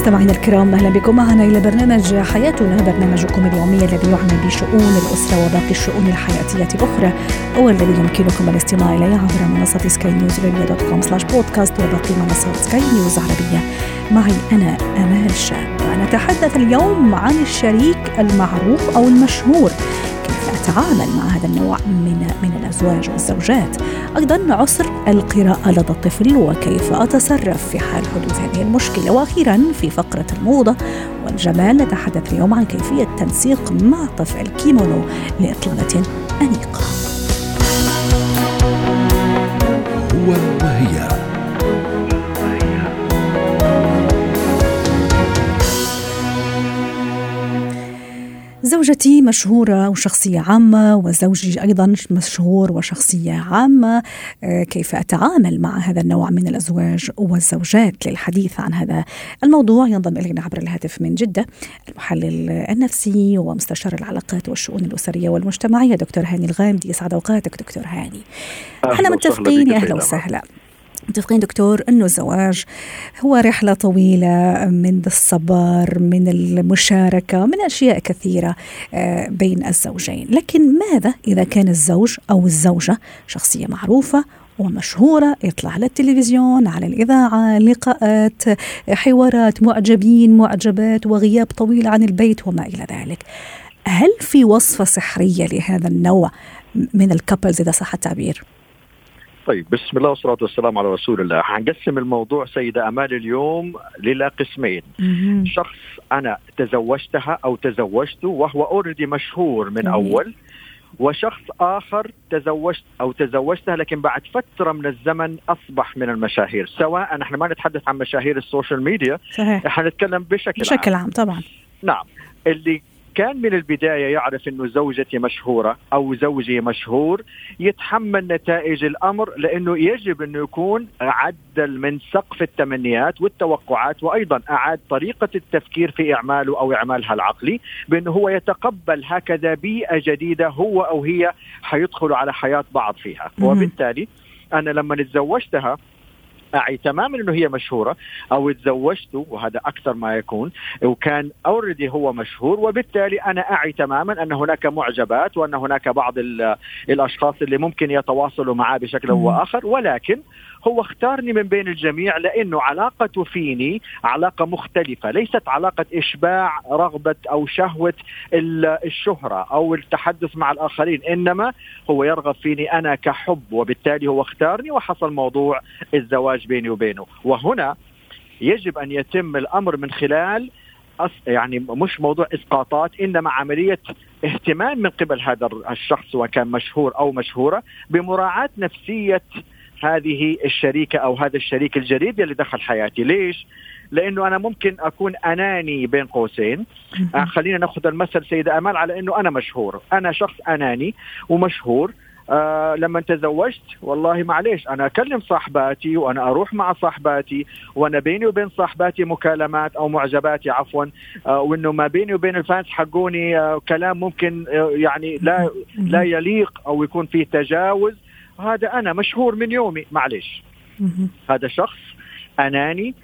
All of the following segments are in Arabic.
مستمعينا الكرام أهلا بكم. معنا إلى برنامج حياتنا برنامجكم اليومي الذي يعنى بشؤون الأسرة وباقي الشؤون الحياتية الأخرى والذي يمكنكم الاستماع إليه عبر منصة سكاي نيوز dot com slash podcast وباقي منصات سكاي نيوز عربيه معي أنا أمال شاب. نتحدث اليوم عن الشريك المعروف أو المشهور. كيف اتعامل مع هذا النوع من من الأزواج والزوجات. أيضا عسر القراءة لدى الطفل وكيف أتصرف في حال حدوث هذه المشكلة. وأخيرا في فقرة الموضة والجمال نتحدث اليوم عن كيفية تنسيق معطف الكيمونو لإطلالة أنيقة. هو وهي. زوجتي مشهورة وشخصية عامة وزوجي أيضا مشهور وشخصية عامة. آه، كيف أتعامل مع هذا النوع من الأزواج والزوجات للحديث عن هذا الموضوع؟ ينضم إلينا عبر الهاتف من جدة المحلل النفسي ومستشار العلاقات والشؤون الأسرية والمجتمعية دكتور هاني الغامدي. يسعد أوقاتك دكتور هاني. إحنا متفقين يا أهلا وسهلا. متفقين دكتور إنه الزواج هو رحلة طويلة من الصبر من المشاركة من أشياء كثيرة آه، بين الزوجين لكن ماذا إذا كان الزوج أو الزوجة شخصية معروفة ومشهورة يطلع على التلفزيون على الإذاعة لقاءات حوارات معجبين معجبات وغياب طويل عن البيت وما إلى ذلك هل في وصفة سحرية لهذا النوع من ال couples إذا صح التعبير؟ طيب بسم الله والصلاة والسلام على رسول الله. حنقسم الموضوع سيدة أمال اليوم إلى قسمين. مهم. شخص أنا تزوجتها أو تزوجته وهو already مشهور من جميل. أول وشخص آخر تزوجت أو تزوجتها لكن بعد فترة من الزمن أصبح من المشاهير. سواء نحن ما نتحدث عن مشاهير ال social media صحيح. حنتكلم بشكل, بشكل عام. عام طبعا. نعم. اللي كان من البداية يعرف أنه زوجتي مشهورة أو زوجي مشهور يتحمل نتائج الأمر لأنه يجب أنه يكون عدل من سقف التمنيات والتوقعات وأيضا أعاد طريقة التفكير في إعماله أو إعمالها العقلي بأنه هو يتقبل هكذا بيئة جديدة هو أو هي حيدخلوا على حياة بعض فيها. وبالتالي أنا لما تزوجتها أعي تماما أنه هي مشهورة أو تزوجته وهذا أكثر ما يكون وكان اوريدي هو مشهور وبالتالي أنا أعي تماما أن هناك معجبات وأن هناك بعض ال- الأشخاص اللي ممكن يتواصلوا معاه بشكل. أو اخر ولكن هو اختارني من بين الجميع لأنه علاقته فيني علاقة مختلفة، ليست علاقة إشباع رغبة أو شهوة ال- الشهرة أو التحدث مع الآخرين، إنما هو يرغب فيني أنا كحب وبالتالي هو اختارني وحصل موضوع الزواج بيني وبينه، وهنا يجب أن يتم الأمر من خلال. يعني مش موضوع إسقاطات إنما عملية اهتمام من قبل هذا الشخص سواء كان مشهور أو مشهورة بمراعاة نفسية هذه الشريكة أو هذا الشريك الجديد اللي دخل حياتي، ليش؟ لأنه أنا ممكن أكون أناني بين قوسين، آه خلينا نأخذ المثل سيده آمال على أنه أنا مشهور، أنا شخص أناني ومشهور. آه لما تزوجت والله معليش أنا أكلم صاحباتي وأنا أروح مع صاحباتي وأنا بيني وبين صاحباتي مكالمات أو معجباتي عفوا. آه وإنه ما بيني وبين الفانس حقوني آه كلام ممكن آه يعني لا لا يليق أو يكون فيه تجاوز. هذا أنا مشهور من يومي معليش مهم. هذا شخص أناني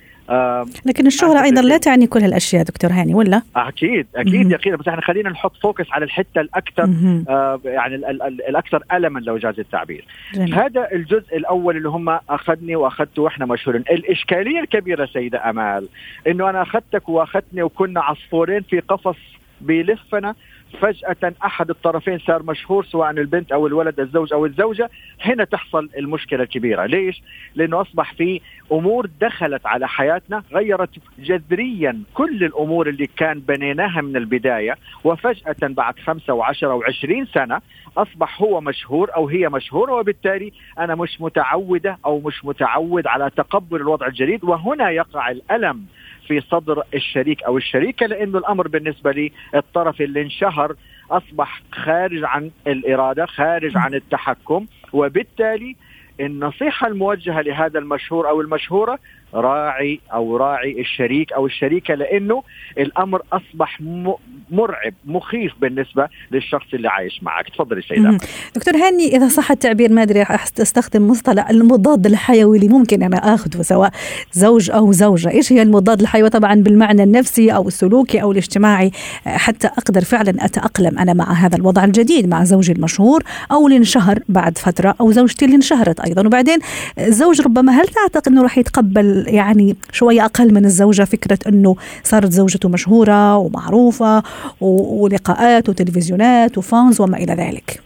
لكن الشهرة أيضا لا. تعني كل هالأشياء دكتور هاني ولا؟ أكيد مهم. أكيد يقينا بس إحنا خلينا نحط فوكس على الحتة الأكثر مهم. آه يعني ال- ال- ال- الأكثر الما لو جاز التعبير جميل. هذا الجزء الأول اللي هم أخذني وأخذته وإحنا مشهورين الإشكالية الكبيرة سيدة أمال إنه أنا أخذتك وأخذتني وكنا عصفورين في قفص بيلفنا فجأة أحد الطرفين صار مشهور سواء البنت أو الولد الزوج أو الزوجة هنا تحصل المشكلة الكبيرة ليش؟ لأنه أصبح في أمور دخلت على حياتنا غيرت جذريا كل الأمور اللي كان بنيناها من البداية وفجأة بعد خمسة وعشرة وعشرين سنة أصبح هو مشهور أو هي مشهورة وبالتالي أنا مش متعودة أو مش متعود على تقبل الوضع الجديد وهنا يقع الألم في صدر الشريك أو الشريكة لأنه الأمر بالنسبة لي الطرف اللي انشهر أصبح خارج عن الإرادة، خارج عن التحكم، وبالتالي النصيحة الموجهة لهذا المشهور أو المشهورة راعي أو راعي الشريك أو الشريكة لأنه الأمر أصبح مرعب مخيف بالنسبة للشخص اللي عايش معك. تفضلي سيدة. دكتور هاني إذا صح التعبير ما أدري أستخدم مصطلح المضاد الحيوي اللي ممكن أنا آخذه سواء زوج أو زوجة. إيش هي المضاد الحيوي؟ طبعا بالمعنى النفسي أو السلوكي أو الاجتماعي. حتى أقدر فعلا أتأقلم أنا مع هذا الوضع الجديد مع زوجي المشهور أو اللي انشهر بعد فترة أو زوجتي اللي انشهرت أيضا. وبعدين الزوج ربما هل تعتقد إنه راح يتقبل يعني شوية أقل من الزوجة فكرة إنه صارت زوجته مشهورة ومعروفة ولقاءات وتلفزيونات وفانز وما إلى ذلك.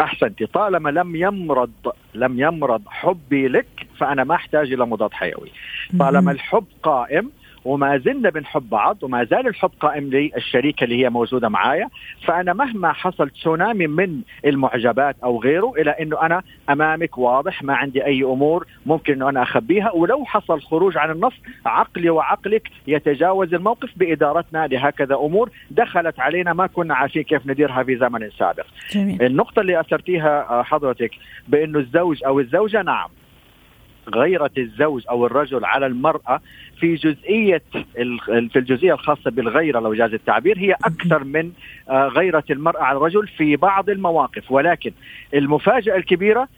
أحسنتي طالما لم يمرض لم يمرض حبي لك فأنا ما أحتاج إلى مضاد حيوي. طالما الحب قائم وما زلنا بنحب بعض وما زال الحب قائم لي الشريكه اللي هي موجودة معايا فأنا مهما حصل تسونامي من المعجبات أو غيره إلى إنه أنا أمامك واضح ما عندي أي أمور ممكن إنه أنا أخبيها ولو حصل خروج عن النص عقلي وعقلك يتجاوز الموقف بإدارتنا لهكذا أمور دخلت علينا ما كنا عارفين كيف نديرها في زمن سابق. جميل. النقطة اللي أثرتيها حضرتك بإنه الزوج أو الزوجة نعم غيرة الزوج أو الرجل على المرأة في جزئية في الجزئية الخاصة بالغيرة لو جاز التعبير هي أكثر من آه، غيرة المرأة على الرجل في بعض المواقف. ولكن المفاجأة الكبيرة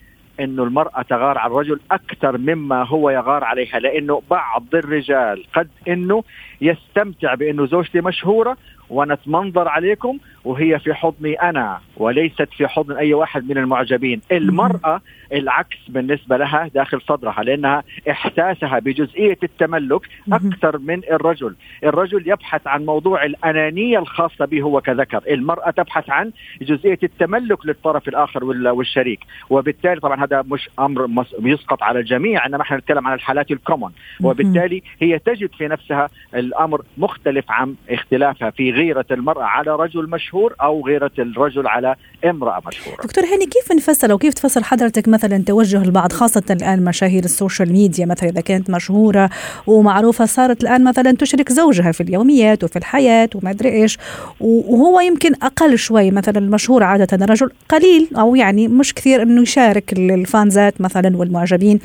إنه المرأة تغار على الرجل أكثر مما هو يغار عليها لأنه بعض الرجال قد إنه يستمتع بإنه زوجتي مشهورة وأنا اتمنظر عليكم وهي في حضني أنا وليست في حضن أي واحد من المعجبين. المرأة العكس بالنسبة لها داخل صدرها لأنها إحساسها بجزئية التملك أكثر من الرجل. الرجل يبحث عن موضوع الأنانية الخاصة به هو كذكر. المرأة تبحث عن جزئية التملك للطرف الآخر والشريك. وبالتالي طبعا هذا مش أمر يسقط على الجميع إنما إحنا نتكلم عن الحالات ال common وبالتالي هي تجد في نفسها الأمر مختلف عن اختلافها في غيرة المرأة على رجل مشهور أو غيرة الرجل على امرأة مشهورة. دكتور هاني كيف نفسر أو كيف تفسر حضرتك مثلا توجه البعض خاصة الآن مشاهير ال social media مثلا إذا كانت مشهورة ومعروفة صارت الآن مثلا تشرك زوجها في اليوميات وفي الحياة وما أدري إيش وهو يمكن أقل شوي مثلا المشهور عادة رجل قليل أو يعني مش كثير إنه يشارك الفانزات مثلا والمعجبين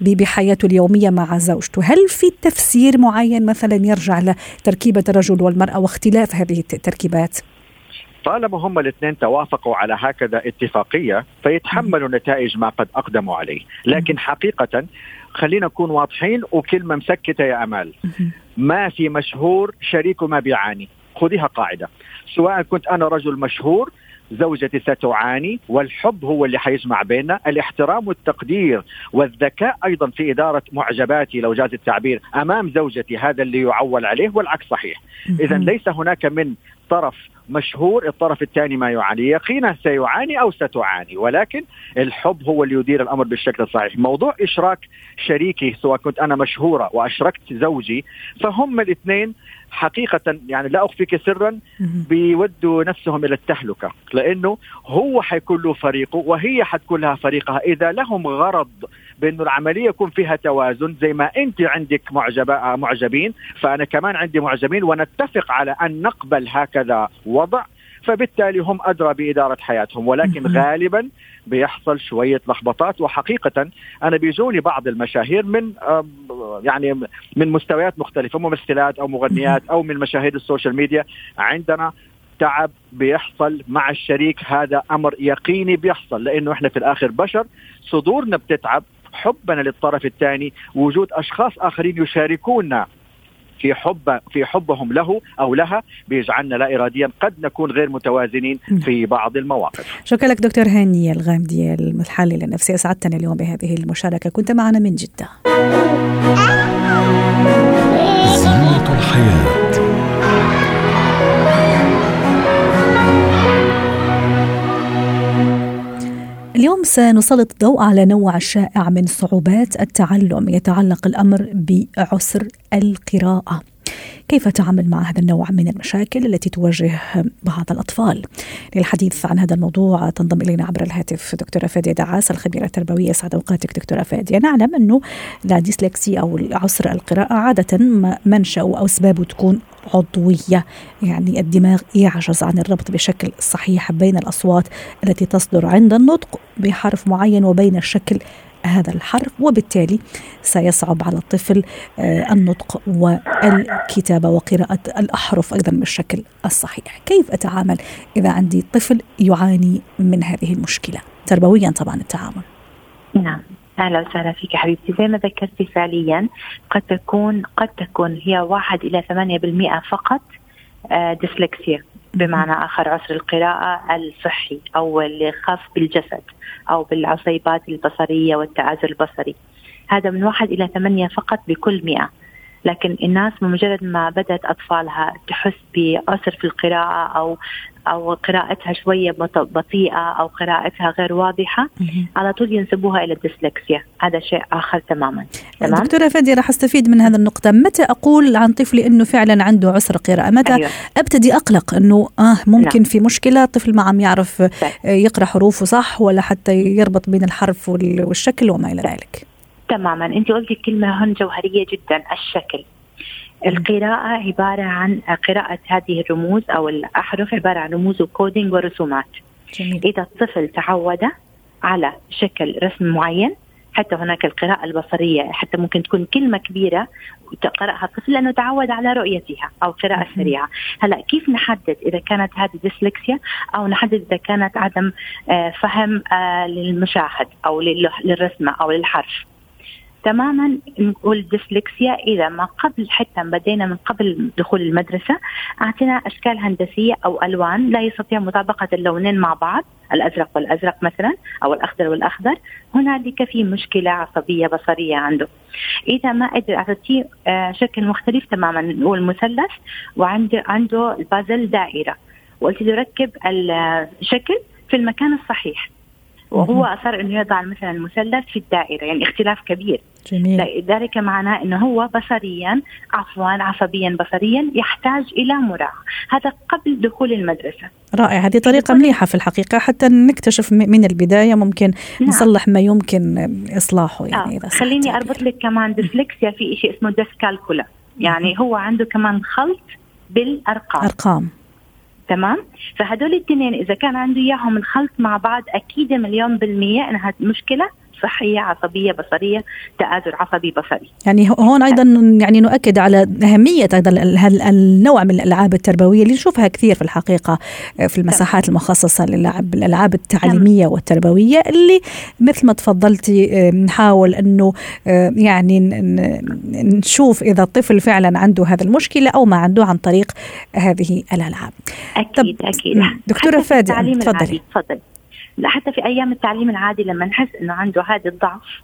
بحياته اليومية مع زوجته، هل في تفسير معين مثلا يرجع لتركيبة الرجل والمرأة واختلاف هذه التركيبات؟ طالما هم الاثنين توافقوا على هكذا اتفاقية فيتحملوا نتائج ما قد أقدموا عليه، لكن حقيقة خلينا نكون واضحين وكلمه مسكته يا أمال. ما في مشهور شريكه ما بيعاني، خذيها قاعدة، سواء كنت أنا رجل مشهور زوجتي ستعاني والحب هو اللي حيجمع بيننا. الاحترام والتقدير والذكاء أيضا في إدارة معجباتي لو جاز التعبير أمام زوجتي هذا اللي يعول عليه والعكس صحيح. إذا ليس هناك من طرف مشهور الطرف الثاني ما يعاني يقينا سيعاني أو ستعاني ولكن الحب هو اللي يدير الأمر بالشكل الصحيح. موضوع إشراك شريكي سواء كنت أنا مشهورة وأشركت زوجي فهم الاثنين حقيقة يعني لا أخفيك سرا بيودوا نفسهم إلى التهلكة لأنه هو حيكون له فريقه وهي حتكون لها فريقها. إذا لهم غرض بانه العملية يكون فيها توازن زي ما أنت عندك معجبة معجبين فأنا كمان عندي معجبين ونتفق على أن نقبل هكذا وضع فبالتالي هم أدرى بإدارة حياتهم ولكن غالبا بيحصل شوية لخبطات وحقيقه أنا بيجوني بعض المشاهير من يعني من مستويات مختلفة ممثلات أو مغنيات أو من مشاهير ال social media. عندنا تعب بيحصل مع الشريك هذا أمر يقيني بيحصل لأنه إحنا في الآخر بشر صدورنا بتتعب حبنا للطرف الثاني وجود أشخاص آخرين يشاركونا في حب في حبهم له أو لها بيجعلنا لا اراديا قد نكون غير متوازنين في بعض المواقف. شكرا لك دكتور هاني الغامدي المحلل النفسي أسعدتنا اليوم بهذه المشاركة كنت معنا من جدة. زينة الحياة اليوم سنسلط الضوء على نوع شائع من صعوبات التعلم يتعلق الأمر بعسر القراءة. كيف تعامل مع هذا النوع من المشاكل التي تواجه بعض الأطفال؟ للحديث عن هذا الموضوع تنضم إلينا عبر الهاتف دكتورة فادية دعاس الخبيرة التربوية. سعد أوقاتك دكتورة فادية. نعلم أنه لا ديسلكسي أو عسر القراءة عادة منشأ أو أسبابه تكون عضوية. يعني الدماغ يعجز عن الربط بشكل صحيح بين الأصوات التي تصدر عند النطق بحرف معين وبين الشكل هذا الحرف وبالتالي سيصعب على الطفل آه، النطق والكتابة وقراءة الأحرف أيضا بالشكل الصحيح. كيف أتعامل إذا عندي طفل يعاني من هذه المشكلة؟ تربويا طبعا التعامل. نعم. أهلا وسهلا فيك حبيبتي. زي ما ذكرتي فعليا قد تكون قد تكون هي واحد إلى ثمانية بالمئة فقط ديسلكسيا بمعنى آخر عسر القراءة الصحي أو اللي خاص بالجسد أو بالعصيبات البصرية والتعازل البصري. هذا من واحد إلى ثمانية فقط بكل مئة. لكن الناس بمجرد ما بدأت أطفالها تحس بعسر في القراءة أو أو قراءتها شوية بطيئة أو قراءتها غير واضحة على طول ينسبوها إلى الديسلكسيا هذا شيء آخر تماما. تمام؟ دكتورة فادي راح أستفيد من هذه النقطة. متى أقول عن طفلي إنه فعلا عنده عسر قراءة؟ متى أيوة. أبتدي أقلق إنه آه ممكن نعم. في مشكلة طفل ما عم يعرف يقرأ حروفه صح ولا حتى يربط بين الحرف والشكل وما إلى ذلك؟ تماما. انت قلتي كلمة هون جوهرية جدا الشكل. القراءة عبارة عن قراءة هذه الرموز أو الأحرف عبارة عن رموز وكودينج ورسومات. جميل. إذا الطفل تعود على شكل رسم معين حتى هناك القراءة البصرية حتى ممكن تكون كلمة كبيرة تقرأها الطفل لأنه تعود على رؤيتها أو قراءة سريعة. هلا كيف نحدد إذا كانت هذه ديسلكسيا أو نحدد إذا كانت عدم آه، فهم آه، للمشاهد أو للرسمة أو للحرف؟ تماما نقول ديسلكسيا إذا ما قبل حتى بدينا من قبل دخول المدرسة أعطينا أشكال هندسية أو ألوان لا يستطيع مطابقة اللونين مع بعض الأزرق والأزرق مثلا أو الأخضر والأخضر. هنالك في مشكلة عصبية بصرية عنده. إذا ما قدر اعطيه آه، شكل مختلف تماما. نقول مثلث وعنده عنده البازل دائرة. وقلت له ركب الشكل في المكان الصحيح. وهو اصر إنه يضع مثلا المثلث في الدائرة يعني اختلاف كبير. جميل. ذلك معناه إنه هو بصريا عفوا عصبيا بصريا يحتاج إلى مراعاة. هذا قبل دخول المدرسة. رائع. هذه طريقة مليحة في الحقيقة حتى نكتشف من البداية ممكن نعم. نصلح ما يمكن إصلاحه يعني آه. خليني أربط لك كمان ديسلكسيا في شيء اسمه ديسكالكولا يعني هو عنده كمان خلط بالأرقام. أرقام. تمام؟ فهدول الاثنين إذا كان عنده إياهم الخلط مع بعض أكيد مليون بالمية إنها مشكلة. صحية عصبية بصرية تآزر عصبي بصري. يعني هون أيضا يعني نؤكد على أهمية أيضا النوع من الألعاب التربوية اللي نشوفها كثير في الحقيقة في المساحات المخصصة للعب الالعاب التعليمية والتربوية اللي مثل ما تفضلتي نحاول إنه يعني نشوف إذا الطفل فعلا عنده هذه المشكلة أو ما عنده عن طريق هذه الألعاب. أكيد أكيد. دكتورة فادي تفضلي. تفضلي. حتى في أيام التعليم العادي لما نحس إنه عنده هذا الضعف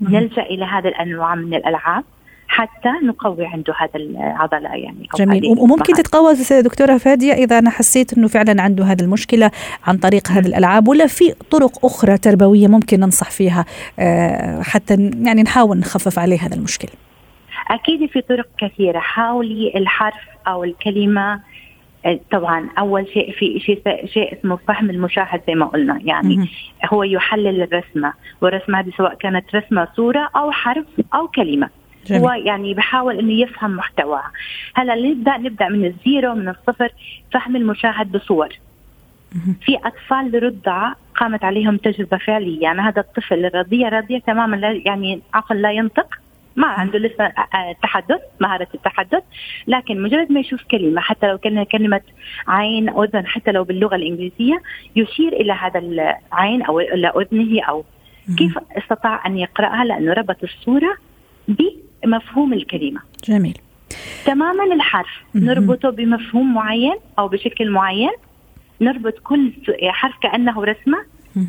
نلجأ إلى هذا الأنواع من الألعاب حتى نقوي عنده هذا العضلة يعني جميل. وممكن تتقوى دكتورة فادية إذا أنا حسيت إنه فعلا عنده هذه المشكلة عن طريق هذه الألعاب ولا في طرق أخرى تربوية ممكن ننصح فيها آه، حتى يعني نحاول نخفف عليه هذا المشكلة أكيد في طرق كثيرة حاولي الحرف أو الكلمة طبعا أول شيء في شيء شيء اسمه فهم المشاهد زي ما قلنا. يعني هو يحلل الرسمة والرسمة هذه سواء كانت رسمة صورة أو حرف أو كلمة. جميل. هو يعني بحاول إنه يفهم محتواها. هلا نبدا نبدأ من الزيرو من الصفر فهم المشاهد بصور. في أطفال لرضع قامت عليهم تجربة فعلية. يعني هذا الطفل الرضيع رضيع تماما لا يعني عقل لا ينطق. ما عنده لسه آه، آه، تحدث مهارة التحدث لكن مجرد ما يشوف كلمة حتى لو كان كلمة عين أذن حتى لو باللغة الإنجليزية يشير إلى هذا العين أو إلى أذنه أو كيف استطاع أن يقرأها لأنه ربط الصورة بمفهوم الكلمة. جميل. تماما الحرف. نربطه بمفهوم معين أو بشكل معين. نربط كل حرف كأنه رسمة.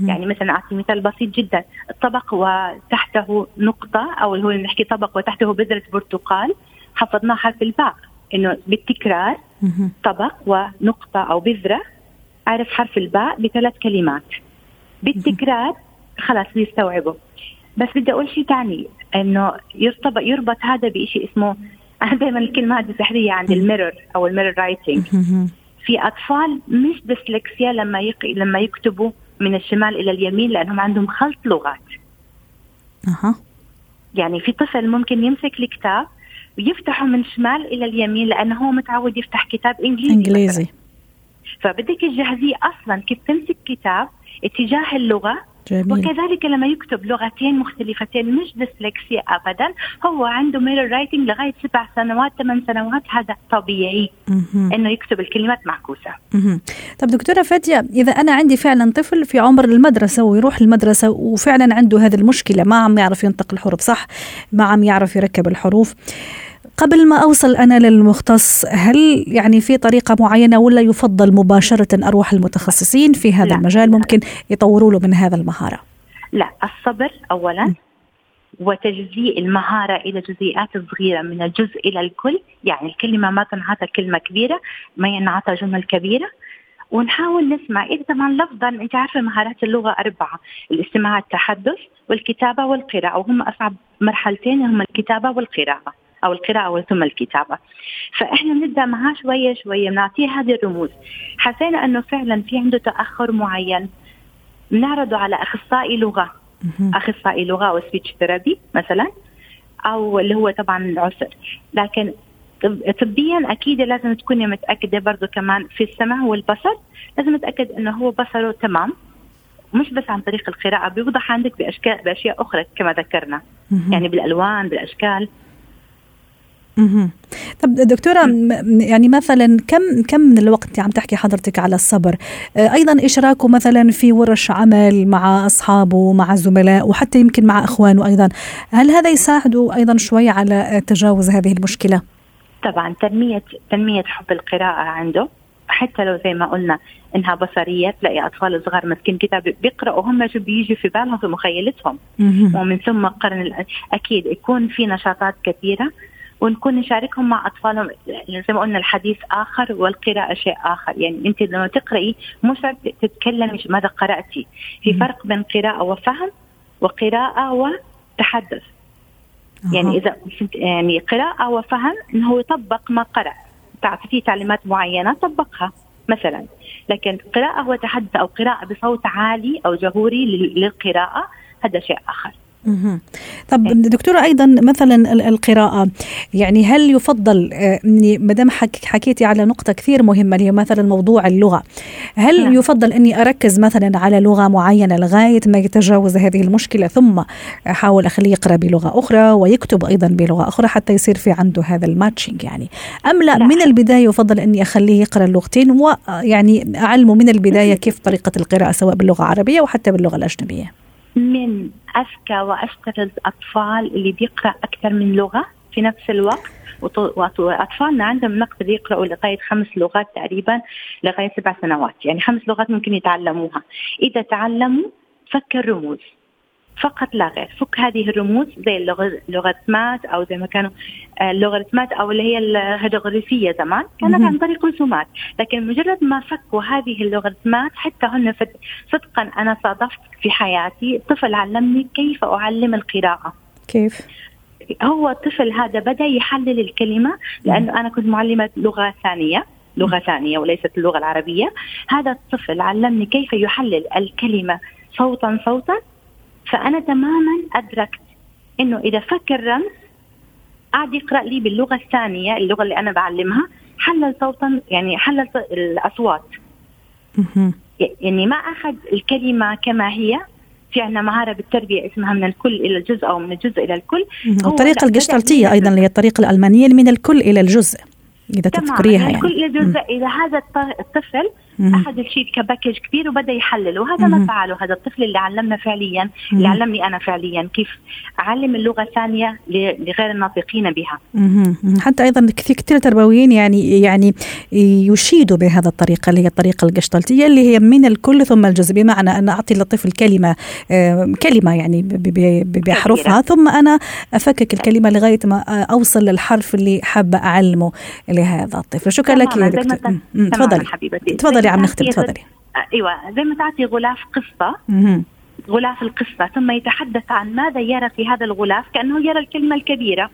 يعني مثلا أعطي مثال بسيط جدا. الطبق وتحته نقطة أو هو نحكي طبق وتحته بذرة برتقال حفظناه حرف الباء إنه بالتكرار طبق ونقطة أو بذرة عرف حرف الباء بثلاث كلمات. بالتكرار خلاص بيستوعبه بس بدي أقول شيء ثاني إنه يرتبط يربط هذا بشيء اسمه دائما الكلمة هذه سحريه عند ال mirror أو ال mirror writing في أطفال مش ديسلكسيا لما يق... لما يكتبوا من الشمال إلى اليمين لأنهم عندهم خلط لغات. أها. يعني في طفل ممكن يمسك الكتاب ويفتحه من شمال إلى اليمين لأنه هو متعود يفتح كتاب إنجليزي إنجليزي. فبدك تجهزيه أصلا كيف تمسك كتاب اتجاه اللغة جميل. وكذلك لما يكتب لغتين مختلفتين مش ديسلكسيا ابدا هو عنده mirror writing لغاية سبع سنوات ثمان سنوات هذا طبيعي إنه يكتب الكلمات معكوسة. طب دكتورة فاتيه إذا أنا عندي فعلا طفل في عمر المدرسة ويروح المدرسة وفعلا عنده هذه المشكلة ما عم يعرف ينطق الحروف صح ما عم يعرف يركب الحروف قبل ما أوصل أنا للمختص هل يعني في طريقة معينة ولا يفضل مباشرة أروح المتخصصين في هذا لا المجال ممكن يطوروا له من هذا المهارة؟ لا الصبر اولا وتجزيء المهارة إلى جزيئات صغيرة من الجزء إلى الكل. يعني الكلمة ما تنعطى كلمة كبيرة ما ينعطى جمل كبيرة. ونحاول نسمع إذا طبعا لفظا أنت عارفة مهارات اللغة أربعة الاستماع التحدث والكتابة والقراءة. وهم أصعب مرحلتين هم الكتابة والقراءة. أو القراءة ثم الكتابة. فإحنا نبدا معاه شوية شوية بنعطيه هذه الرموز. حسينا إنه فعلا في عنده تأخر معين. نعرضه على أخصائي لغة. أخصائي لغة أو speech therapy مثلا أو اللي هو طبعا العسر. لكن طبيا أكيد لازم تكوني متأكدة برضه كمان في السمع والبصر. لازم نتاكد إنه هو بصره تمام. مش بس عن طريق القراءة بيوضح عندك بأشكال بأشياء أخرى كما ذكرنا. يعني بالألوان بالأشكال. طب دكتورة يعني مثلا كم كم من الوقت عم تحكي حضرتك على الصبر؟ آه، أيضا إشراكه مثلا في ورش عمل مع أصحابه مع زملاء وحتى يمكن مع إخوانه أيضا. هل هذا يساعده أيضا شوي على تجاوز هذه المشكلة؟ طبعا تنمية تنمية حب القراءة عنده. حتى لو زي ما قلنا إنها بصرية تلاقي أطفال صغار ماسكين كتاب بيقرأوا هم شو بيجي في بالهم؟ في مخيلتهم. ومن ثم قرن أكيد يكون في نشاطات كثيرة. ونكون نشاركهم مع أطفالهم. يعني زي ما قلنا الحديث آخر والقراءة شيء آخر. يعني أنت لما تقرأي مش تتكلمي ماذا قرأتي. في فرق بين قراءة وفهم وقراءة وتحدث. يعني إذا يعني قراءة وفهم إنه هو يطبق ما قرأ. في تعليمات معينة طبقها مثلا. لكن قراءة وتحدث أو قراءة بصوت عالي أو جهوري للقراءة هذا شيء آخر. طب دكتورة أيضا مثلا القراءة يعني هل يفضل آه، إني ما دام حكيتي على نقطة كثير مهمة اللي هي مثلا موضوع اللغة هل نعم. يفضل إني أركز مثلا على لغة معينة لغاية ما يتجاوز هذه المشكلة ثم أحاول أخليه يقرأ بلغة أخرى ويكتب أيضا بلغة أخرى حتى يصير في عنده هذا الماتشنج يعني؟ أم لا, لا. من البداية يفضل إني أخليه يقرأ اللغتين ويعني اعلمه من البداية كيف طريقة القراءة سواء باللغة العربية وحتى باللغة الأجنبية؟ من أذكى واشطر الأطفال اللي بيقرأ أكثر من لغة في نفس الوقت. وأطفالنا عندهم نقدر يقرأوا لغاية خمس لغات تقريبا لغاية سبع سنوات. يعني خمس لغات ممكن يتعلموها. إذا تعلموا فك الرموز فقط لا غير. فك هذه الرموز زي اللوغاريتمات أو زي ما كانوا آه، اللوغاريتمات أو اللي هي الهيروغليفية زمان كانت عن طريق رسومات. لكن مجرد ما فكوا هذه اللوغاريتمات حتى هن صدقا أنا صادفت في حياتي طفل علمني كيف أعلم القراءة. كيف؟ هو الطفل هذا بدأ يحلل الكلمة لأنه أنا كنت معلمة لغة ثانية لغة ثانية وليست اللغة العربية. هذا الطفل علمني كيف يحلل الكلمة صوتا صوتا فأنا تماما أدركت إنه إذا فك الرمز قاعد يقرأ لي باللغة الثانية اللغة اللي أنا بعلمها حلل صوتا يعني حلل الأصوات. يعني ما أخذ الكلمة كما هي. في عندنا مهارة بالتربية اسمها من الكل إلى الجزء أو من الجزء إلى الكل. الطريقة الجشتلتية أيضا اللي هي الطريقة الألمانية من الكل إلى الجزء إذا تذكريها يعني. كل جزء اذا هذا الطفل اخذ الشيء كباكج كبير وبدأ يحلل وهذا ما فعله. هذا الطفل اللي علمنا فعليا اللي علمني أنا فعليا كيف أعلم اللغة الثانية لغير الناطقين بها. حتى أيضا كثير كثير تربويين يعني يعني يشيدوا بهذا الطريقة اللي هي الطريقة الجشتلتية اللي هي من الكل ثم الجزء بمعنى أن أعطي للطفل كلمة كلمة يعني باحرفها ثم أنا أفكك الكلمة لغاية ما أوصل للحرف اللي حابه أعلمه لهذا الطفل. شكرا لك يا دكتور. تفضلي. تفضلي عم نختم تفضلي. أيوه زي ما تعطي غلاف قصة غلاف القصة ثم يتحدث عن ماذا يرى في هذا الغلاف كأنه يرى الكلمة الكبيرة.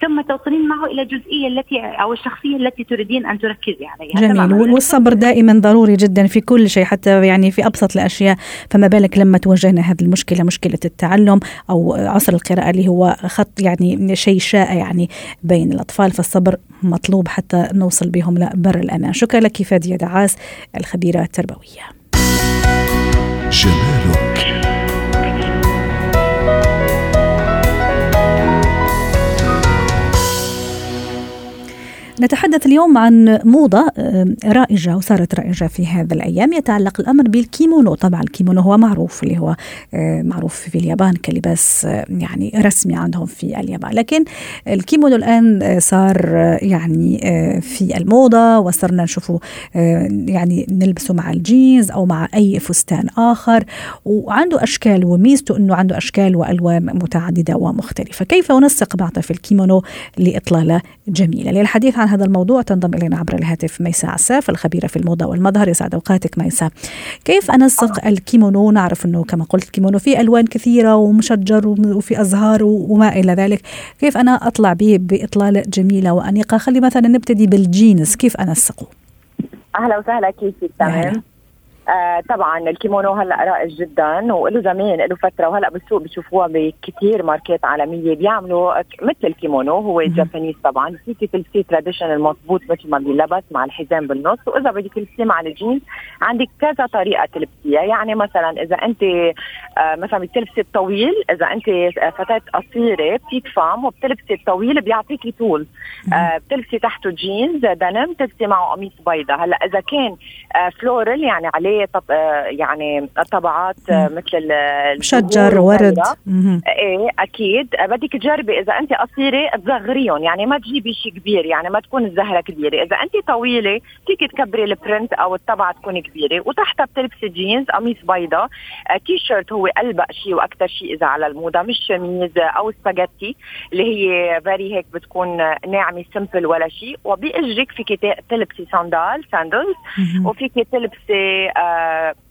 ثم توصلين معه إلى الجزئية التي أو الشخصية التي تريدين أن تركزي عليها. جميل. والصبر دائما ضروري جدا في كل شيء حتى يعني في أبسط الأشياء. فما بالك لما تواجهنا هذه المشكلة مشكلة التعلم أو عصر القراءة اللي هو خط يعني شيء شائع يعني بين الأطفال. فالصبر مطلوب حتى نوصل بهم لبر الأمان. شكرا لك فادية دعاس الخبيرة التربوية. جمالك نتحدث اليوم عن موضة رائجة وصارت رائجة في هذا الأيام. يتعلق الأمر بالكيمونو. طبعا الكيمونو هو معروف اللي هو معروف في اليابان كلباس يعني رسمي عندهم في اليابان. لكن الكيمونو الآن صار يعني في الموضة وصرنا نشوفه يعني نلبسه مع الجينز أو مع أي فستان آخر. وعنده أشكال وميزته أنه عنده أشكال وألوان متعددة ومختلفة. كيف ننسق معطف الكيمونو لإطلالة جميلة؟ للحديث عن هذا الموضوع تنضم إلينا عبر الهاتف ميساء عساف الخبيرة في الموضة والمظهر. يسعد أوقاتك ميساء كيف أنسق الكيمونو؟ نعرف أنه كما قلت الكيمونو فيه ألوان كثيرة ومشجر وفي أزهار وما إلى ذلك. كيف أنا أطلع به بإطلالة جميلة وأنيقة؟ خلي مثلا نبتدي بالجينز. كيف أنسقه؟ أهلا وسهلا. كيفك؟ تمام. آه طبعا الكيمونو هلأ رائج جدا وله زمان له فترة وهلأ بالسوق بتشوفوها بكثير ماركات عالمية. بيعملوا مثل الكيمونو هو Japanese طبعا. فيك تلبسيه traditional مضبوط مثل ما بيلبس مع الحزام بالنص. وإذا بدك تلبسيه مع الجينز عندك كذا طريقة تلبسيها. يعني مثلا إذا أنت آه مثلا بتلبسي الطويل إذا أنت فتاة قصيرة petite femme وبتلبسي الطويل بيعطيكي طول آه بتلبسي تحته جينز دنم تلبسي معه قميص بيضاء هلأ إذا كان آه floral يعني عليه طب يعني طبعات مثل شجر ورد. إيه أكيد. بدك تجربي إذا أنت قصيرة تصغريهم يعني ما تجيبي شيء كبير يعني ما تكون الزهرة كبيرة. إذا أنت طويلة فيك تكبري ال print أو الطبعة تكون كبيرة. وتحتها بتلبسي جينز قميص بيضاء تي شيرت هو ألبق شيء وأكثر شيء إذا على الموضة مش شميز أو سباجيتي اللي هي very هيك بتكون ناعمة simple ولا شيء وبإجرك فيك تلبسي sandal sandals وفيك تلبسي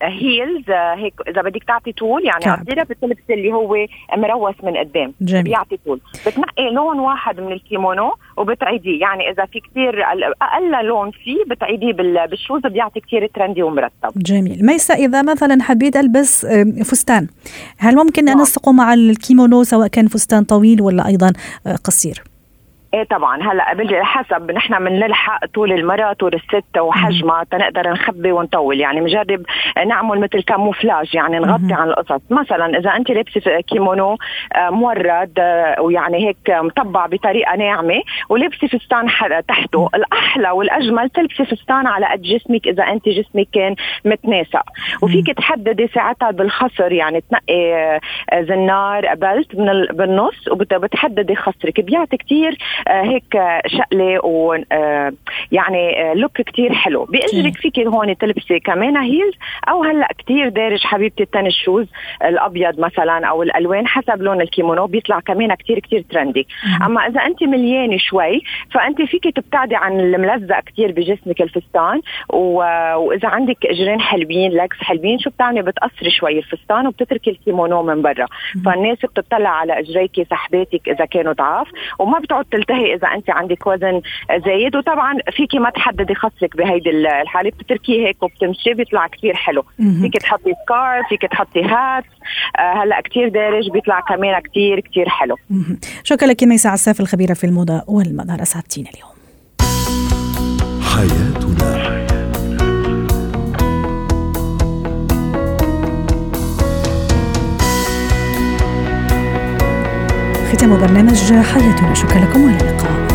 heels آه، هيك إذا بدك تعطي طول يعني قصيره بتلبسي اللي هو مروس من قدام جميل. بيعطي طول. بتنقي لون واحد من الكيمونو وبتعيديه. يعني إذا في كثير أقل لون فيه بتعيديه بال shoes بيعطي كثير trendy ومرتب. جميل. ميسا إذا مثلا حبيت ألبس فستان هل ممكن أنسقه مع الكيمونو سواء كان فستان طويل ولا أيضا آه، قصير؟ إيه طبعا. هلأ بنجي حسب نحن بنلحق طول المراه طول الست وحجمها تنقدر نخبي ونطول. يعني بنجرب نعمل مثل camouflage يعني نغطي عن القصص. مثلا إذا أنت لابسه كيمونو آه، مورد آه، ويعني هيك مطبع بطريقة ناعمة ولبسي فستان تحته. الأحلى والأجمل تلبسي فستان على قد جسمك إذا أنت جسمك كان متناسق. وفيك تحددي ساعتها بالخصر يعني تنقي آه، زنار belt من بالنص وبتحددي خصرك. بيعطي كثير هيك شقلة و آه، يعني look كتير حلو. بإجرك فيك هون تلبسي كمان heels أو هلأ كتير دارج حبيبتي ال tennis shoes الأبيض مثلا أو الألوان حسب لون الكيمونو بيطلع كمان كتير كتير trendy أما إذا انت مليانة شوي فانت فيك تبتعدي عن الملزق كتير بجسمك الفستان وإذا عندك اجرين حلوين legs حلوين شو بتعملي؟ بتقصري شوي الفستان وبتتركي الكيمونو من برا. فالناس بتطلع على إجريكي صاحباتك إذا كانوا ضعاف وما بتقعد تلتهي إذا أنت عندك وزن زايد. وطبعا فيكي ما تحددي خصرك بهيدي الحالة. بتتركيه هيك وبتمشي بيطلع كثير حلو. فيك تحطي scarf فيك تحطي hat آه هلأ كثير دارج بيطلع كمان كثير كثير حلو. شكرا لك ميسا عساف الخبيرة في الموضة والمظهر اسعدتينا اليوم. حياتنا ختام برنامج حياتنا. شكرا لكم وإلى اللقاء.